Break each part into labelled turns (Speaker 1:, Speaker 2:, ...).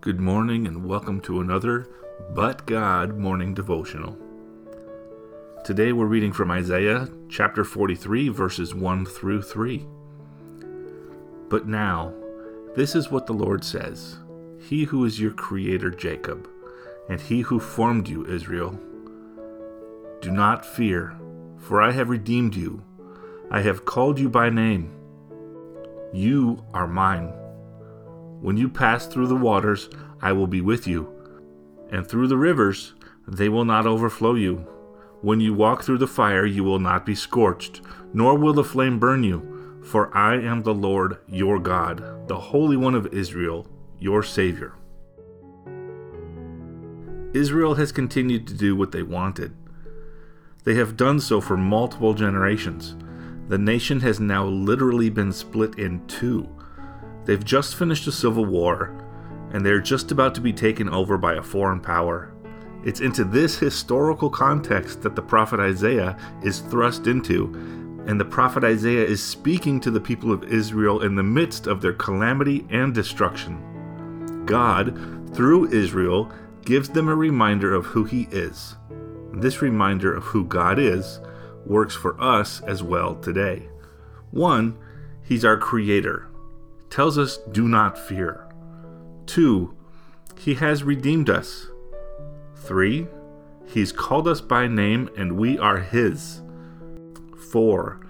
Speaker 1: Good morning and welcome to another But God morning devotional. Today we're reading from Isaiah chapter 43, verses 1 through 3. But now, this is what the Lord says He who is your creator, Jacob, and he who formed you, Israel. Do not fear, for I have redeemed you. I have called you by name. You are mine. When you pass through the waters, I will be with you, and through the rivers, they will not overflow you. When you walk through the fire, you will not be scorched, nor will the flame burn you, for I am the Lord your God, the Holy One of Israel, your Savior. Israel has continued to do what they wanted. They have done so for multiple generations. The nation has now literally been split in two They've just finished a civil war, and they're just about to be taken over by a foreign power. It's into this historical context that the prophet Isaiah is thrust into, and the prophet Isaiah is speaking to the people of Israel in the midst of their calamity and destruction. God, through Israel, gives them a reminder of who He is. This reminder of who God is works for us as well today. One, He's our Creator tells us, Do not fear. 2. He has redeemed us. 3. He's called us by name and we are His. 4.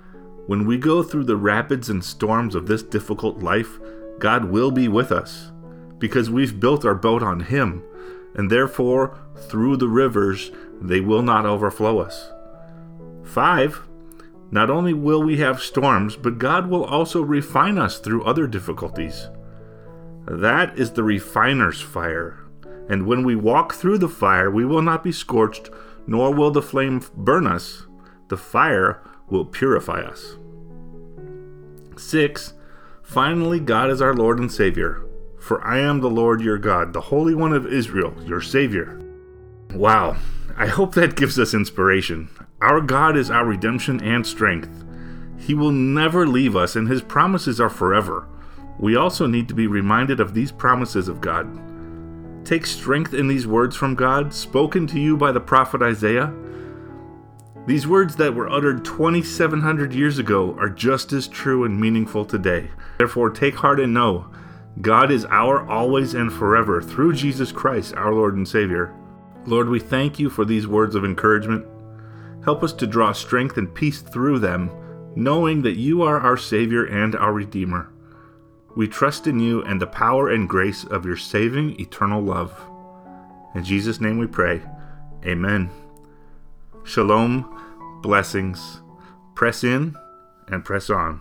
Speaker 1: When we go through the rapids and storms of this difficult life, God will be with us because we've built our boat on Him, and therefore, through the rivers, they will not overflow us. 5. Not only will we have storms, but God will also refine us through other difficulties. That is the refiner's fire. And when we walk through the fire, we will not be scorched, nor will the flame burn us. The fire will purify us. 6. Finally, God is our Lord and Savior. For I am the Lord your God, the Holy One of Israel, your Savior. Wow, I hope that gives us inspiration. Our God is our redemption and strength. He will never leave us, and His promises are forever. We also need to be reminded of these promises of God. Take strength in these words from God, spoken to you by the prophet Isaiah. These words that were uttered 2,700 years ago are just as true and meaningful today. Therefore, take heart and know God is our always and forever through Jesus Christ, our Lord and Savior. Lord, we thank you for these words of encouragement. Help us to draw strength and peace through them, knowing that you are our Savior and our Redeemer. We trust in you and the power and grace of your saving eternal love. In Jesus' name we pray. Amen. Shalom, blessings. Press in and press on.